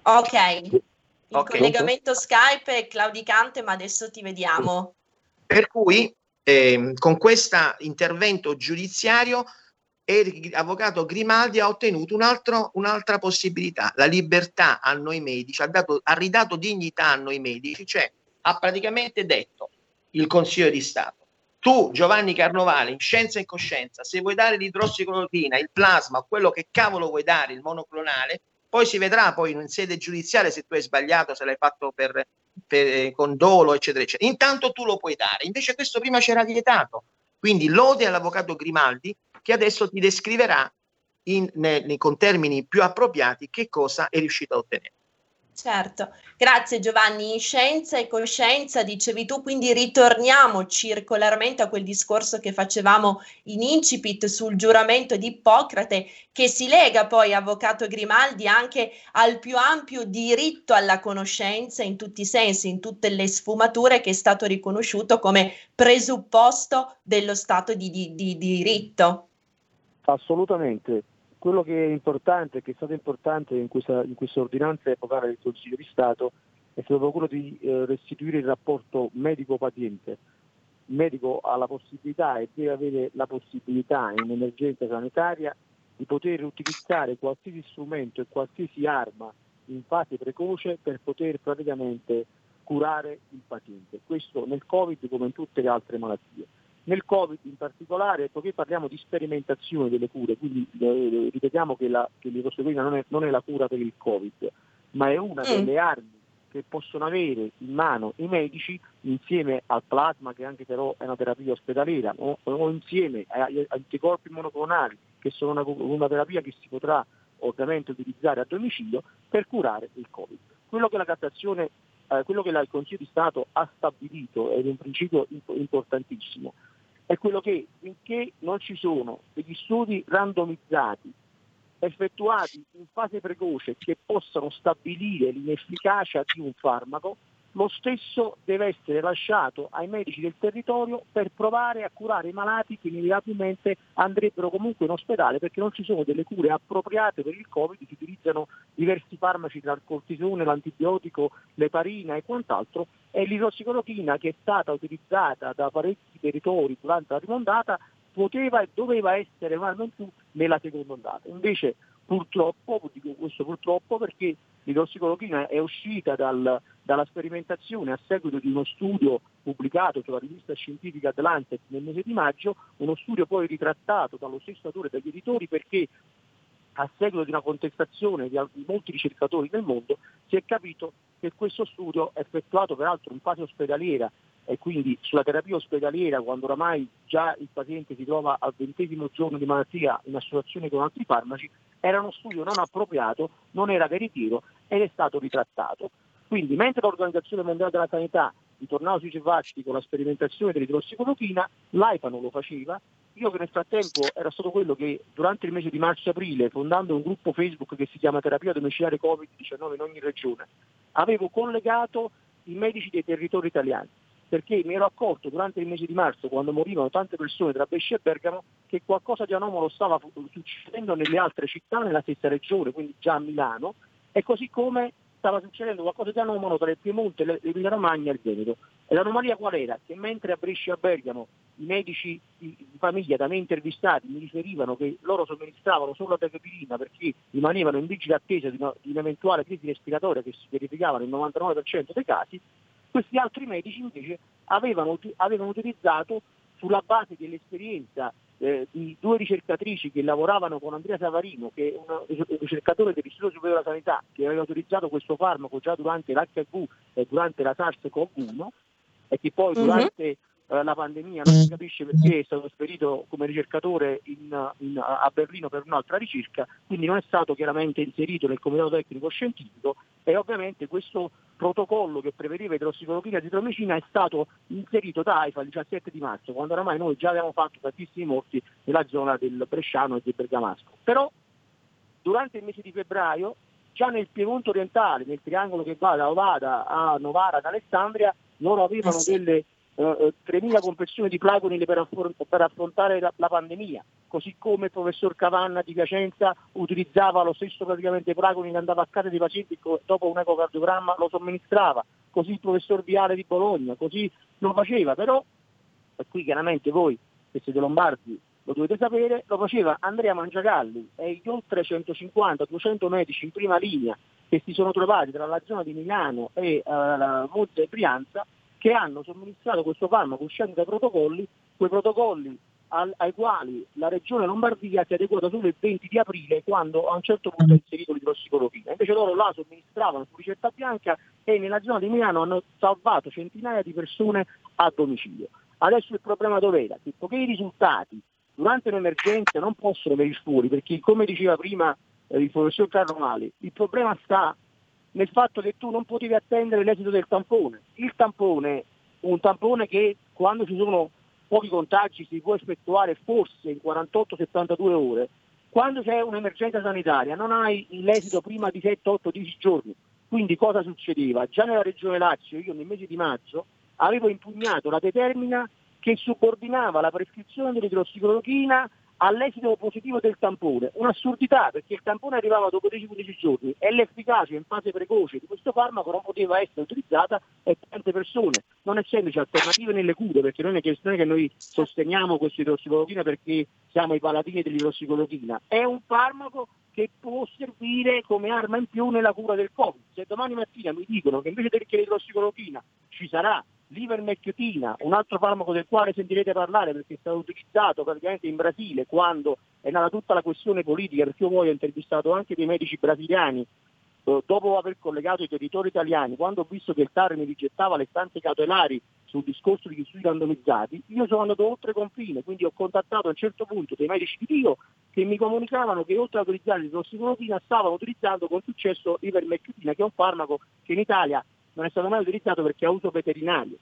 Ok, il okay. collegamento Skype è claudicante, ma adesso ti vediamo. Per cui eh, con questo intervento giudiziario l'avvocato Grimaldi ha ottenuto un altro, un'altra possibilità, la libertà a noi medici, ha, dato, ha ridato dignità a noi medici, cioè ha praticamente detto il Consiglio di Stato, tu Giovanni Carnovale, in scienza e coscienza, se vuoi dare l'idrossiclorochina, il plasma, quello che cavolo vuoi dare, il monoclonale, poi si vedrà poi in sede giudiziaria se tu hai sbagliato, se l'hai fatto per, per, eh, con dolo, eccetera, eccetera. Intanto tu lo puoi dare. Invece questo prima c'era vietato. Quindi lode all'avvocato Grimaldi che adesso ti descriverà in, ne, con termini più appropriati che cosa è riuscito a ottenere. Certo, grazie Giovanni. Scienza e coscienza, dicevi tu, quindi ritorniamo circolarmente a quel discorso che facevamo in incipit sul giuramento di Ippocrate, che si lega poi, Avvocato Grimaldi, anche al più ampio diritto alla conoscenza in tutti i sensi, in tutte le sfumature, che è stato riconosciuto come presupposto dello Stato di, di, di diritto. Assolutamente quello che è importante, che è stato importante in questa, in questa ordinanza epocale del Consiglio di Stato è stato quello di eh, restituire il rapporto medico-paziente. Il medico ha la possibilità e deve avere la possibilità in emergenza sanitaria di poter utilizzare qualsiasi strumento e qualsiasi arma in fase precoce per poter praticamente curare il paziente. Questo nel Covid come in tutte le altre malattie. Nel Covid in particolare, poiché parliamo di sperimentazione delle cure, quindi eh, ripetiamo che, la, che l'iroscopina non è, non è la cura per il Covid, ma è una mm. delle armi che possono avere in mano i medici insieme al plasma che anche però è una terapia ospedaliera o, o insieme agli anticorpi monoclonali che sono una, una, terapia che si potrà ovviamente utilizzare a domicilio per curare il Covid. Quello che la Cassazione, eh, quello che la, il Consiglio di Stato ha stabilito ed è un principio imp- importantissimo è quello che finché non ci sono degli studi randomizzati effettuati in fase precoce che possano stabilire l'inefficacia di un farmaco, lo stesso deve essere lasciato ai medici del territorio per provare a curare i malati che inevitabilmente andrebbero comunque in ospedale perché non ci sono delle cure appropriate per il Covid, si utilizzano diversi farmaci tra il cortisone, l'antibiotico, l'eparina e quant'altro e l'idrossiclorochina che è stata utilizzata da parecchi territori durante la prima ondata poteva e doveva essere più nella seconda ondata. Invece purtroppo, dico questo purtroppo perché l'idrossiclorochina è uscita dal, dalla sperimentazione a seguito di uno studio pubblicato sulla rivista scientifica The nel mese di maggio, uno studio poi ritrattato dallo stesso autore e dagli editori perché a seguito di una contestazione di molti ricercatori nel mondo si è capito che questo studio effettuato peraltro in fase ospedaliera e quindi sulla terapia ospedaliera quando oramai già il paziente si trova al ventesimo giorno di malattia in associazione con altri farmaci, era uno studio non appropriato, non era veritiero ed è stato ritrattato. Quindi mentre l'Organizzazione Mondiale della Sanità ritornava sui cefacidi con la sperimentazione dell'idrossiclorochina, l'AIFA non lo faceva, io che nel frattempo era stato quello che durante il mese di marzo-aprile, fondando un gruppo Facebook che si chiama Terapia Domiciliare Covid-19 in ogni regione, avevo collegato i medici dei territori italiani perché mi ero accorto durante il mese di marzo, quando morivano tante persone tra Brescia e Bergamo, che qualcosa di anomalo stava succedendo nelle altre città, nella stessa regione, quindi già a Milano, e così come stava succedendo qualcosa di anomalo tra il Piemonte, l'Emilia Romagna e il Veneto. E l'anomalia qual era? Che mentre a Brescia e a Bergamo i medici di famiglia da me intervistati mi riferivano che loro somministravano solo la tefepirina perché rimanevano in vigile attesa di, di un'eventuale crisi respiratoria che si verificava nel 99% dei casi, questi altri medici invece avevano, avevano utilizzato sulla base dell'esperienza eh, di due ricercatrici che lavoravano con Andrea Savarino, che è un ricercatore dell'Istituto Superiore della Sanità, che aveva utilizzato questo farmaco già durante l'HIV e durante la SARS-CoV-1 e che poi mhm. durante mm-hmm eh, la pandemia, non si capisce perché è stato spedito come ricercatore in, in, a Berlino per un'altra ricerca, quindi non è stato chiaramente inserito nel comitato tecnico scientifico e ovviamente questo protocollo che prevedeva idrossiclorochina e zitromicina è stato inserito da AIFA il 17 di marzo, quando oramai noi già abbiamo fatto tantissimi morti nella zona del Bresciano e del Bergamasco. Però durante il mese di febbraio, già nel Piemonte orientale, nel triangolo che va da Ovada a Novara ad Alessandria, loro avevano eh sì. delle eh, 3.000 eh, compressioni di plagonili per, affront- per affrontare la, la, pandemia, così come il professor Cavanna di Piacenza utilizzava lo stesso praticamente plagonil che andava a casa dei pazienti dopo un ecocardiogramma lo somministrava, così il professor Viale di Bologna, così lo faceva, però, e qui chiaramente voi che siete lombardi lo dovete sapere, lo faceva Andrea Mangiagalli e gli oltre 150-200 medici in prima linea che si sono trovati tra la zona di Milano e uh, Monte Brianza che hanno somministrato questo farmaco uscendo dai protocolli, quei protocolli al, ai quali la regione Lombardia si è adeguata solo il 20 di aprile quando a un certo punto ha inserito l'idrossiclorochina. Invece loro la somministravano su ricetta bianca e nella zona di Milano hanno salvato centinaia di persone a domicilio. Adesso il problema dov'era? Che i risultati durante un'emergenza non possono venire fuori, perché come diceva prima eh, il professor Carlo Mali, il problema sta nel fatto che tu non potevi attendere l'esito del tampone. Il tampone, un tampone che quando ci sono pochi contagi si può effettuare forse in 48-72 ore, quando c'è un'emergenza sanitaria non hai l'esito prima di 7, 8, 10 giorni. Quindi cosa succedeva? Già nella regione Lazio, io nel mese di maggio, avevo impugnato la determina che subordinava la prescrizione dell'idrossiclorochina all'esito positivo del tampone. Un'assurdità perché il tampone arrivava dopo 10-15 giorni e l'efficacia in fase precoce di questo farmaco non poteva essere utilizzata e tante persone, non essendoci alternative nelle cure, perché non è è che noi sosteniamo questa idrossicolochina perché siamo i paladini dell'idrossicolochina, è un farmaco che può servire come arma in più nella cura del Covid. Se domani mattina mi dicono che invece dell'idrossicolochina ci sarà l'ivermectina, un altro farmaco del quale sentirete parlare perché è stato utilizzato praticamente in Brasile quando è nata tutta la questione politica, perché io poi ho intervistato anche dei medici brasiliani eh, dopo aver collegato i territori italiani, quando ho visto che il TAR mi rigettava le stanze cautelari sul discorso di studi randomizzati, io sono andato oltre confine, quindi ho contattato a un certo punto dei medici di Dio che mi comunicavano che oltre a utilizzare l'idrossiclorochina stavano utilizzando con successo l'ivermectina, che è un farmaco che in Italia non è stato mai utilizzato perché ha uso veterinario.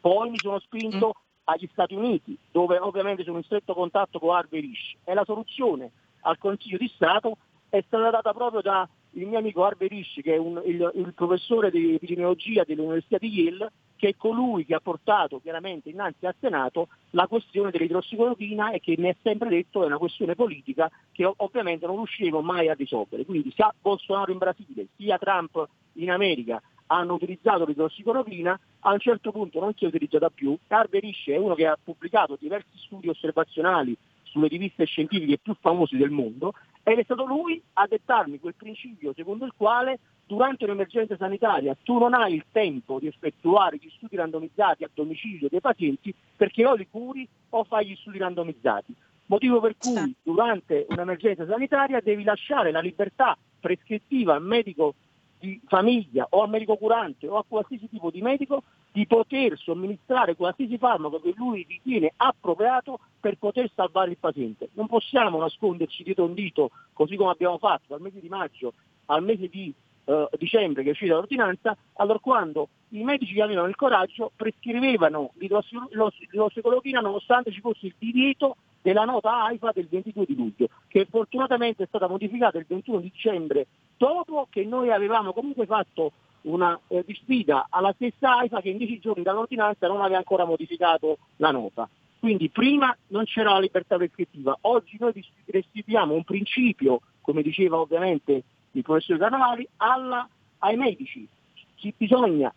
Poi mi sono spinto mm. agli Stati Uniti, dove ovviamente sono in stretto contatto con Harvey Risch e la soluzione al Consiglio di Stato è stata data proprio dal mio amico Harvey Risch, che è un, il, il, professore di epidemiologia dell'Università di Yale, che è colui che ha portato chiaramente innanzi al Senato la questione dell'idrossiclorochina e che mi ha sempre detto è una questione politica che ovviamente non riuscivo mai a risolvere. Quindi sia Bolsonaro in Brasile, sia Trump in America hanno utilizzato l'idrossiclorochina, a un certo punto non si è utilizzata più. Carberisce è uno che ha pubblicato diversi studi osservazionali sulle riviste scientifiche più famose del mondo ed è stato lui a dettarmi quel principio secondo il quale durante un'emergenza sanitaria tu non hai il tempo di effettuare gli studi randomizzati a domicilio dei pazienti perché o li curi o fai gli studi randomizzati. Motivo per cui durante un'emergenza sanitaria devi lasciare la libertà prescrittiva al medico di famiglia o a medico curante o a qualsiasi tipo di medico di poter somministrare qualsiasi farmaco che lui ritiene appropriato per poter salvare il paziente. Non possiamo nasconderci dietro un dito, così come abbiamo fatto dal mese di maggio al mese di eh, dicembre che è uscita l'ordinanza, allora quando i medici che avevano il coraggio prescrivevano l'idrossicolochina nonostante ci fosse il divieto della nota AIFA del 22 di luglio, che fortunatamente è stata modificata il 21 dicembre, dopo che noi avevamo comunque fatto una eh, sfida alla stessa AIFA che in dieci giorni dall'ordinanza non aveva ancora modificato la nota. Quindi prima non c'era la libertà prescrittiva, oggi noi restituiamo un principio, come diceva ovviamente il professor Carnavali, alla, ai medici. Ci bisogna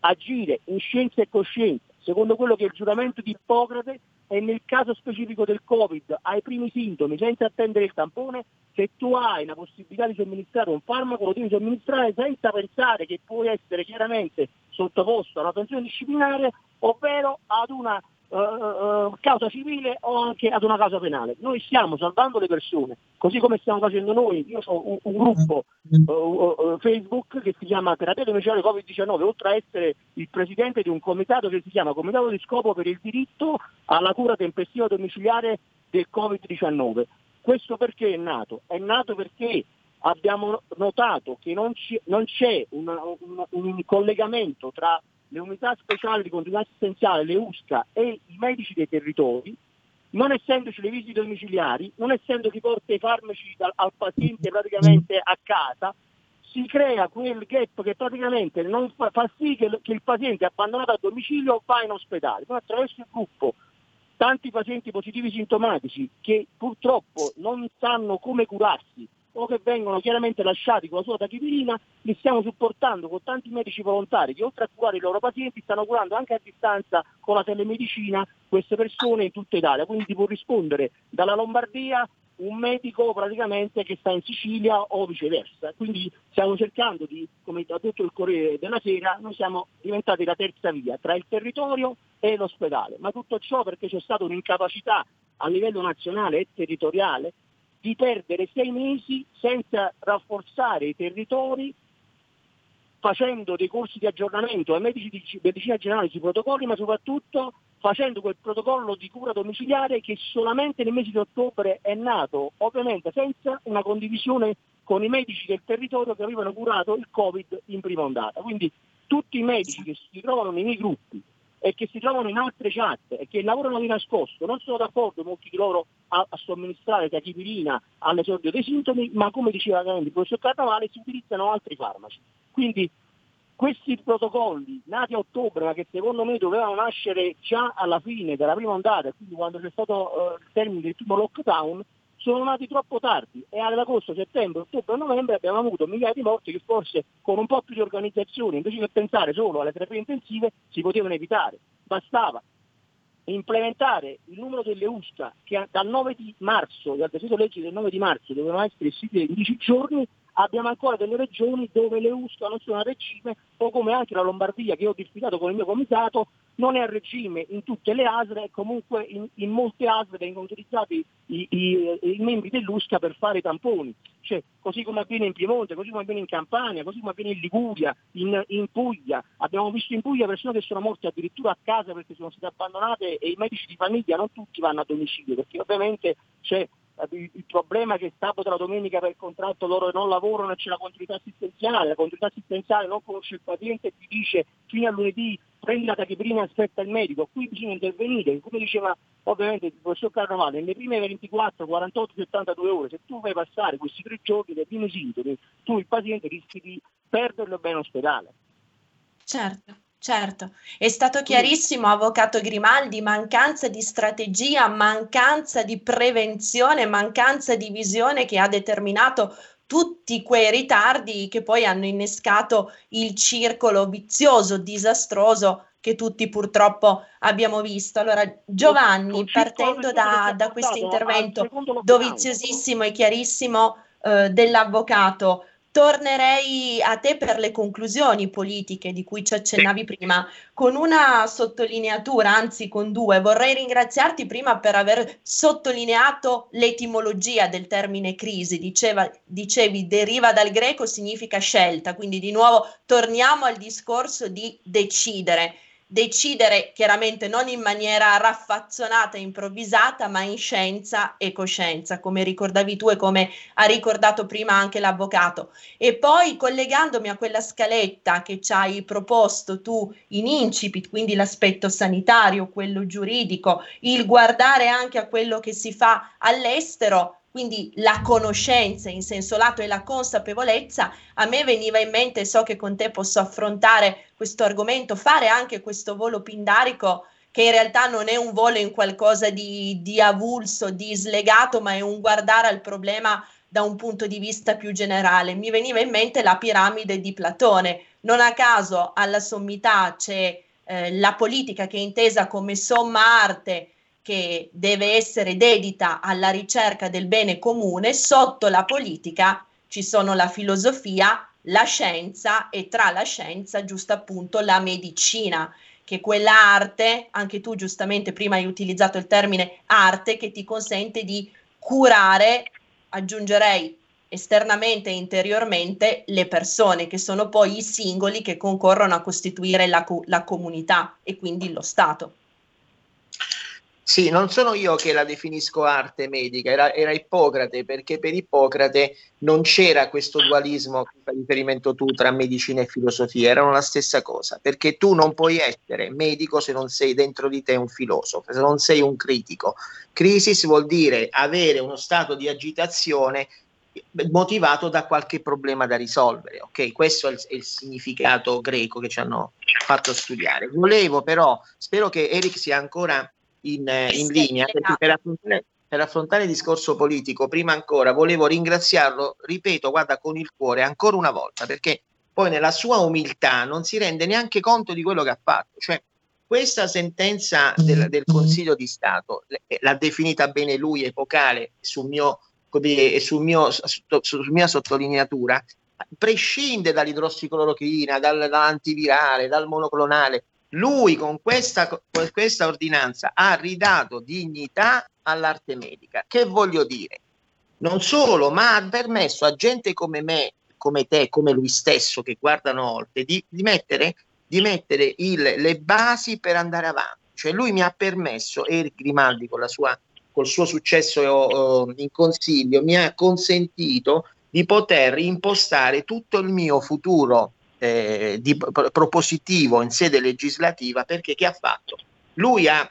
agire in scienza e coscienza, secondo quello che è il giuramento di Ippocrate e nel caso specifico del Covid, ai primi sintomi, senza attendere il tampone, se tu hai la possibilità di somministrare un farmaco, lo devi somministrare senza pensare che puoi essere chiaramente sottoposto a una pensione disciplinare, ovvero ad una uh, causa civile o anche ad una causa penale. Noi stiamo salvando le persone, così come stiamo facendo noi. Io ho un, un gruppo uh, Facebook che si chiama Terapia Domiciliare Covid-19, oltre a essere il presidente di un comitato che si chiama Comitato di Scopo per il diritto alla cura tempestiva domiciliare del Covid-19. Questo perché è nato? È nato perché abbiamo notato che non, ci, non c'è una, un, un collegamento tra le unità speciali di continuità assistenziale, le USCA e i medici dei territori, non essendoci le visite domiciliari, non essendo chi porta i farmaci dal, al paziente praticamente a casa, si crea quel gap che praticamente fa, fa, sì che, che, il paziente abbandonato a domicilio va in ospedale. Poi attraverso il gruppo tanti pazienti positivi sintomatici che purtroppo non sanno come curarsi o che vengono chiaramente lasciati con la sua tachipirina, li stiamo supportando con tanti medici volontari che oltre a curare i loro pazienti stanno curando anche a distanza con la telemedicina queste persone in tutta Italia. Quindi può rispondere dalla Lombardia un medico praticamente che sta in Sicilia o viceversa. Quindi stiamo cercando di, come ha detto il Corriere della Sera, noi siamo diventati la terza via tra il territorio e l'ospedale. Ma tutto ciò perché c'è stata un'incapacità a livello nazionale e territoriale di perdere sei mesi senza rafforzare i territori facendo dei corsi di aggiornamento ai medici di medicina generale sui protocolli, ma soprattutto facendo quel protocollo di cura domiciliare che solamente nel mese di ottobre è nato, ovviamente senza una condivisione con i medici del territorio che avevano curato il Covid in prima ondata. Quindi tutti i medici che si trovano nei miei gruppi e che si trovano in altre chat e che lavorano di nascosto, non sono d'accordo molti di loro a, a somministrare tachipirina all'esordio dei sintomi, ma come diceva il professor Carnavale si utilizzano altri farmaci. Quindi questi protocolli nati a ottobre, ma che secondo me dovevano nascere già alla fine della prima ondata, quindi quando c'è stato uh, il termine del primo lockdown, sono nati troppo tardi e ad agosto, settembre, ottobre novembre abbiamo avuto migliaia di morti che forse con un po' più di organizzazione, invece che pensare solo alle terapie intensive, si potevano evitare. Bastava implementare il numero delle USCA che dal 9 di marzo, dal decreto legge del 9 di marzo, dovevano essere istituite in 10 giorni, abbiamo ancora delle regioni dove le USCA non sono a regime, o come anche la Lombardia che ho discutato con il mio comitato, non è a regime in tutte le ASL e comunque in, in molte ASL vengono utilizzati i, i, i membri dell'USCA per fare i tamponi. Cioè, così come avviene in Piemonte, così come avviene in Campania, così come avviene in Liguria, in, in Puglia. Abbiamo visto in Puglia persone che sono morte addirittura a casa perché sono state abbandonate e i medici di famiglia non tutti vanno a domicilio, perché ovviamente c'è il problema è che sabato e la domenica per contratto loro non lavorano e c'è la continuità assistenziale, la continuità assistenziale non conosce il paziente e ti dice fino a lunedì prendi la tachiprina e aspetta il medico, qui bisogna intervenire, come diceva ovviamente il professor Carnavale, nelle prime 24, 48, 72 ore, se tu vai passare questi tre giorni dei primi sintomi, tu il paziente rischi di perderlo bene ospedale. Certo. Certo, è stato chiarissimo, Avvocato Grimaldi, mancanza di strategia, mancanza di prevenzione, mancanza di visione che ha determinato tutti quei ritardi che poi hanno innescato il circolo vizioso, disastroso che tutti purtroppo abbiamo visto. Allora, Giovanni, partendo da, da questo intervento doviziosissimo e chiarissimo eh, dell'avvocato, tornerei a te per le conclusioni politiche di cui ci accennavi sì. prima, con una sottolineatura, anzi con due. Vorrei ringraziarti prima per aver sottolineato l'etimologia del termine crisi. Diceva, dicevi deriva dal greco, significa scelta, quindi di nuovo torniamo al discorso di decidere. Decidere chiaramente non in maniera raffazzonata e improvvisata, ma in scienza e coscienza, come ricordavi tu e come ha ricordato prima anche l'avvocato. E poi collegandomi a quella scaletta che ci hai proposto tu in incipit, quindi l'aspetto sanitario, quello giuridico, il guardare anche a quello che si fa all'estero, quindi la conoscenza in senso lato e la consapevolezza, a me veniva in mente, so che con te posso affrontare questo argomento, fare anche questo volo pindarico che in realtà non è un volo in qualcosa di, di avulso, di slegato, ma è un guardare al problema da un punto di vista più generale. Mi veniva in mente la piramide di Platone. Non a caso alla sommità c'è eh, la politica che è intesa come somma arte che deve essere dedita alla ricerca del bene comune, sotto la politica ci sono la filosofia, la scienza e tra la scienza, giusto appunto, la medicina, che è quella arte, anche tu giustamente prima hai utilizzato il termine arte, che ti consente di curare, aggiungerei esternamente e interiormente, le persone, che sono poi i singoli che concorrono a costituire la, la comunità e quindi lo Stato. Sì, non sono io che la definisco arte medica, era, era, Ippocrate, perché per Ippocrate non c'era questo dualismo che fai riferimento tu tra medicina e filosofia, erano la stessa cosa, perché tu non puoi essere medico se non sei dentro di te un filosofo, se non sei un critico. Crisis vuol dire avere uno stato di agitazione motivato da qualche problema da risolvere. Ok, questo è il, è il, significato greco che ci hanno fatto studiare. Volevo però, spero che Eric sia ancora in, eh, in linea, perché per affrontare, per affrontare il discorso politico, prima ancora volevo ringraziarlo, ripeto, guarda, con il cuore, ancora una volta, perché poi nella sua umiltà non si rende neanche conto di quello che ha fatto. Cioè, questa sentenza del, del Consiglio di Stato eh, l'ha definita bene lui, epocale, sul mio, sul mio, su mia sottolineatura, prescinde dall'idrossiclorochina, dal, dall'antivirale, dal monoclonale, lui con questa, con questa ordinanza ha ridato dignità all'arte medica. Che voglio dire? Non solo, ma ha permesso a gente come me, come te, come lui stesso, che guardano oltre, di, di mettere, di mettere il, le basi per andare avanti. Cioè lui mi ha permesso, Eric Grimaldi con la sua col suo successo uh, in consiglio, mi ha consentito di poter impostare tutto il mio futuro eh, di, propositivo in sede legislativa perché che ha fatto? Lui ha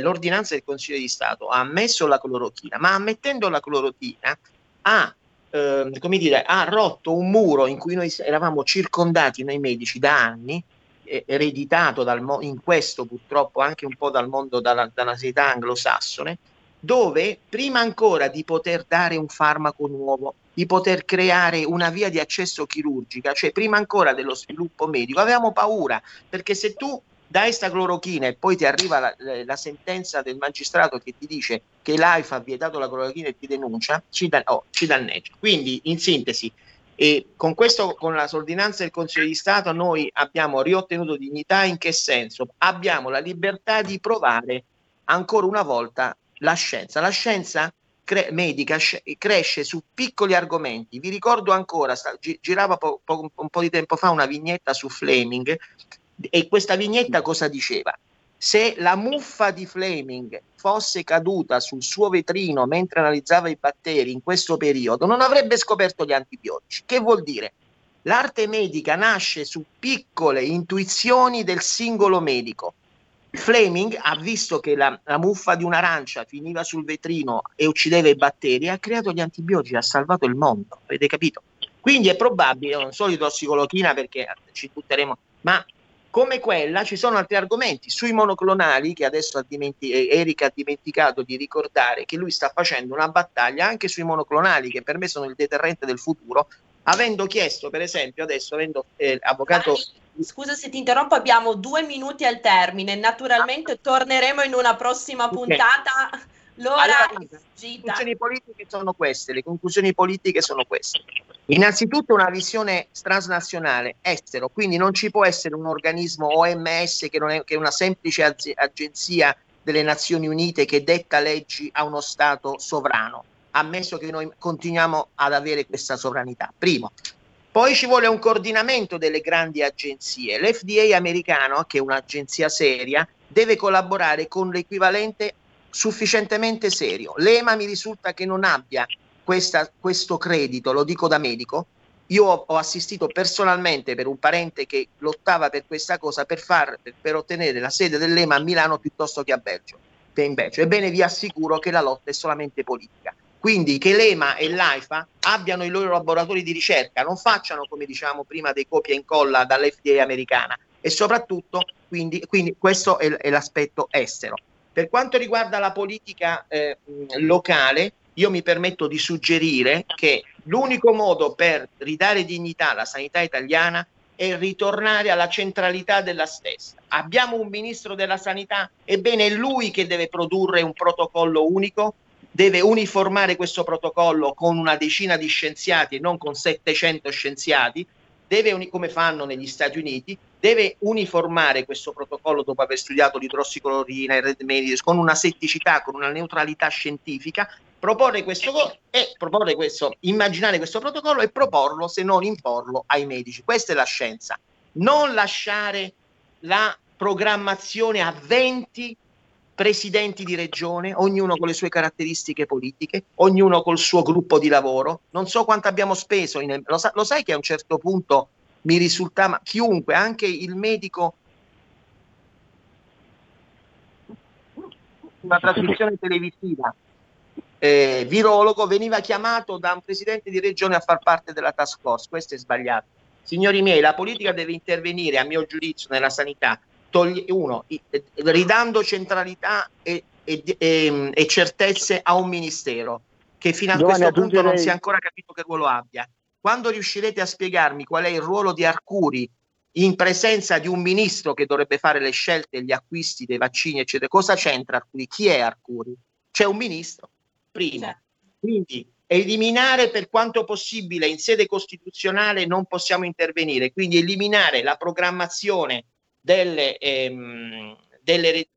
l'ordinanza del Consiglio di Stato ha ammesso la clorochina, ma ammettendo la clorochina ha, eh, come dire, ha rotto un muro in cui noi eravamo circondati noi medici da anni, eh, ereditato dal, in questo purtroppo anche un po' dal mondo dalla, dalla società anglosassone, dove prima ancora di poter dare un farmaco nuovo, di poter creare una via di accesso chirurgica, cioè prima ancora dello sviluppo medico, avevamo paura, perché se tu dai sta clorochina e poi ti arriva la, la, sentenza del magistrato che ti dice che l'AIFA ha vietato la clorochina e ti denuncia, ci, da, oh, ci danneggia. Quindi, in sintesi, e con questo, con la ordinanza del Consiglio di Stato, noi abbiamo riottenuto dignità in che senso? Abbiamo la libertà di provare ancora una volta la scienza. La scienza cre- medica sc- cresce su piccoli argomenti. Vi ricordo ancora, sta, gi- girava po- po- un po' di tempo fa una vignetta su Fleming e questa vignetta cosa diceva? Se la muffa di Fleming fosse caduta sul suo vetrino mentre analizzava i batteri in questo periodo, non avrebbe scoperto gli antibiotici. Che vuol dire? L'arte medica nasce su piccole intuizioni del singolo medico. Fleming ha visto che la, la, muffa di un'arancia finiva sul vetrino e uccideva i batteri, ha creato gli antibiotici, ha salvato il mondo, avete capito? Quindi è probabile, non solo idrossicolochina perché ci butteremo, ma come quella ci sono altri argomenti sui monoclonali che adesso ha dimenti- Erika ha dimenticato di ricordare che lui sta facendo una battaglia anche sui monoclonali che per me sono il deterrente del futuro, avendo chiesto per esempio adesso avendo eh, avvocato scusa se ti interrompo, abbiamo due minuti al termine. Naturalmente torneremo in una prossima puntata. L'ora allora, le conclusioni politiche sono queste. Le conclusioni politiche sono queste. Innanzitutto una visione transnazionale, estero, quindi non ci può essere un organismo OMS che, non è, che è una semplice az- agenzia delle Nazioni Unite che detta leggi a uno Stato sovrano, ammesso che noi continuiamo ad avere questa sovranità. Primo. Poi ci vuole un coordinamento delle grandi agenzie. L'FDA americano, che è un'agenzia seria, deve collaborare con l'equivalente sufficientemente serio. L'EMA mi risulta che non abbia questa, questo credito, lo dico da medico. Io ho, assistito personalmente per un parente che lottava per questa cosa per, far, per, ottenere la sede dell'EMA a Milano piuttosto che a Belgio. Ebbene, vi assicuro che la lotta è solamente politica. Quindi che l'EMA e l'AIFA abbiano i loro laboratori di ricerca, non facciano, come diciamo prima, dei copia e incolla dall'FDA americana e soprattutto, quindi, quindi questo è, è l'aspetto estero. Per quanto riguarda la politica eh, locale, io mi permetto di suggerire che l'unico modo per ridare dignità alla sanità italiana è ritornare alla centralità della stessa. Abbiamo un ministro della sanità, ebbene è lui che deve produrre un protocollo unico, deve uniformare questo protocollo con una decina di scienziati e non con 700 scienziati, deve, come fanno negli Stati Uniti, deve uniformare questo protocollo dopo aver studiato l'idrossiclorina, il red medis, con una setticità, con una neutralità scientifica, proporre questo e proporre questo, immaginare questo protocollo e proporlo, se non imporlo, ai medici. Questa è la scienza. Non lasciare la programmazione a 20 presidenti di regione, ognuno con le sue caratteristiche politiche, ognuno col suo gruppo di lavoro. Non so quanto abbiamo speso, in, lo, sa, lo, sai che a un certo punto mi risultava, chiunque, anche il medico, una trasmissione televisiva, eh, virologo, veniva chiamato da un presidente di regione a far parte della task force. Questo è sbagliato. Signori miei, la politica deve intervenire, a mio giudizio, nella sanità togli, uno, ridando centralità e, e, e, e, certezze a un ministero che fino a Giovanni, questo punto non si è ancora capito che ruolo abbia. Quando riuscirete a spiegarmi qual è il ruolo di Arcuri in presenza di un ministro che dovrebbe fare le scelte, gli acquisti dei vaccini, eccetera, cosa c'entra Arcuri? Chi è Arcuri? C'è un ministro, prima. Certo. Quindi eliminare per quanto possibile in sede costituzionale non possiamo intervenire, quindi eliminare la programmazione delle, ehm, delle,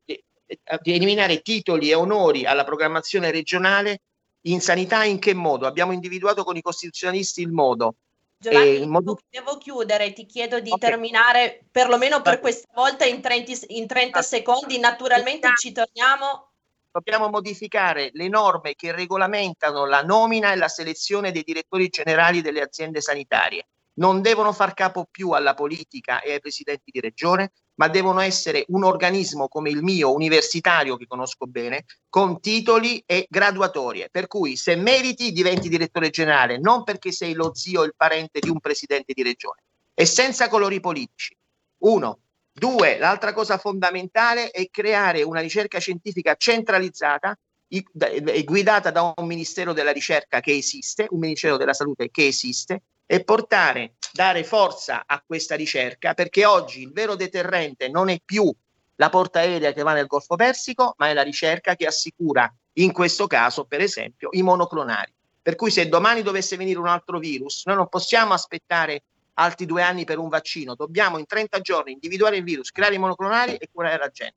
di eliminare titoli e onori alla programmazione regionale in sanità in che modo? Abbiamo individuato con i costituzionalisti il modo. Giovanni, eh, modo... devo chiudere, ti chiedo di okay. terminare perlomeno per questa volta in 30, in 30 secondi, naturalmente ci torniamo. Dobbiamo modificare le norme che regolamentano la nomina e la selezione dei direttori generali delle aziende sanitarie non devono far capo più alla politica e ai presidenti di regione, ma devono essere un organismo come il mio, universitario, che conosco bene, con titoli e graduatorie. Per cui se meriti diventi direttore generale, non perché sei lo zio o il parente di un presidente di regione, e senza colori politici. Uno. Due, l'altra cosa fondamentale è creare una ricerca scientifica centralizzata e guidata da un Ministero della Ricerca che esiste, un Ministero della Salute che esiste, e portare, dare forza a questa ricerca perché oggi il vero deterrente non è più la porta aerea che va nel Golfo Persico, ma è la ricerca che assicura in questo caso, per esempio, i monoclonari. Per cui se domani dovesse venire un altro virus, noi non possiamo aspettare altri due anni per un vaccino, dobbiamo in 30 giorni individuare il virus, creare i monoclonari e curare la gente.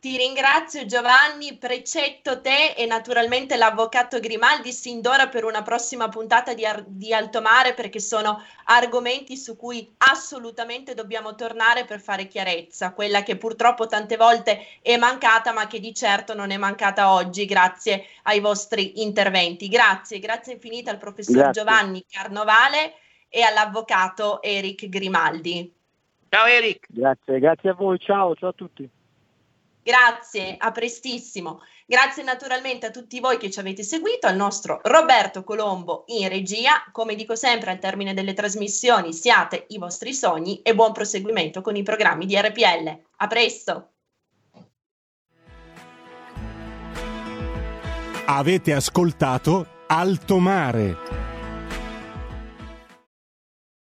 Ti ringrazio Giovanni, precetto te e naturalmente l'avvocato Grimaldi sin d'ora per una prossima puntata di, Ar- di Alto Mare perché sono argomenti su cui assolutamente dobbiamo tornare per fare chiarezza, quella che purtroppo tante volte è mancata ma che di certo non è mancata oggi grazie ai vostri interventi. Grazie, grazie infinita al professor grazie. Giovanni Carnovale e all'avvocato Eric Grimaldi. Ciao Eric. Grazie, grazie a voi, ciao, ciao a tutti. Grazie, a prestissimo. Grazie naturalmente a tutti voi che ci avete seguito, al nostro Roberto Colombo in regia. Come dico sempre al termine delle trasmissioni, siate i vostri sogni e buon proseguimento con i programmi di RPL. A presto! Avete ascoltato Alto Mare.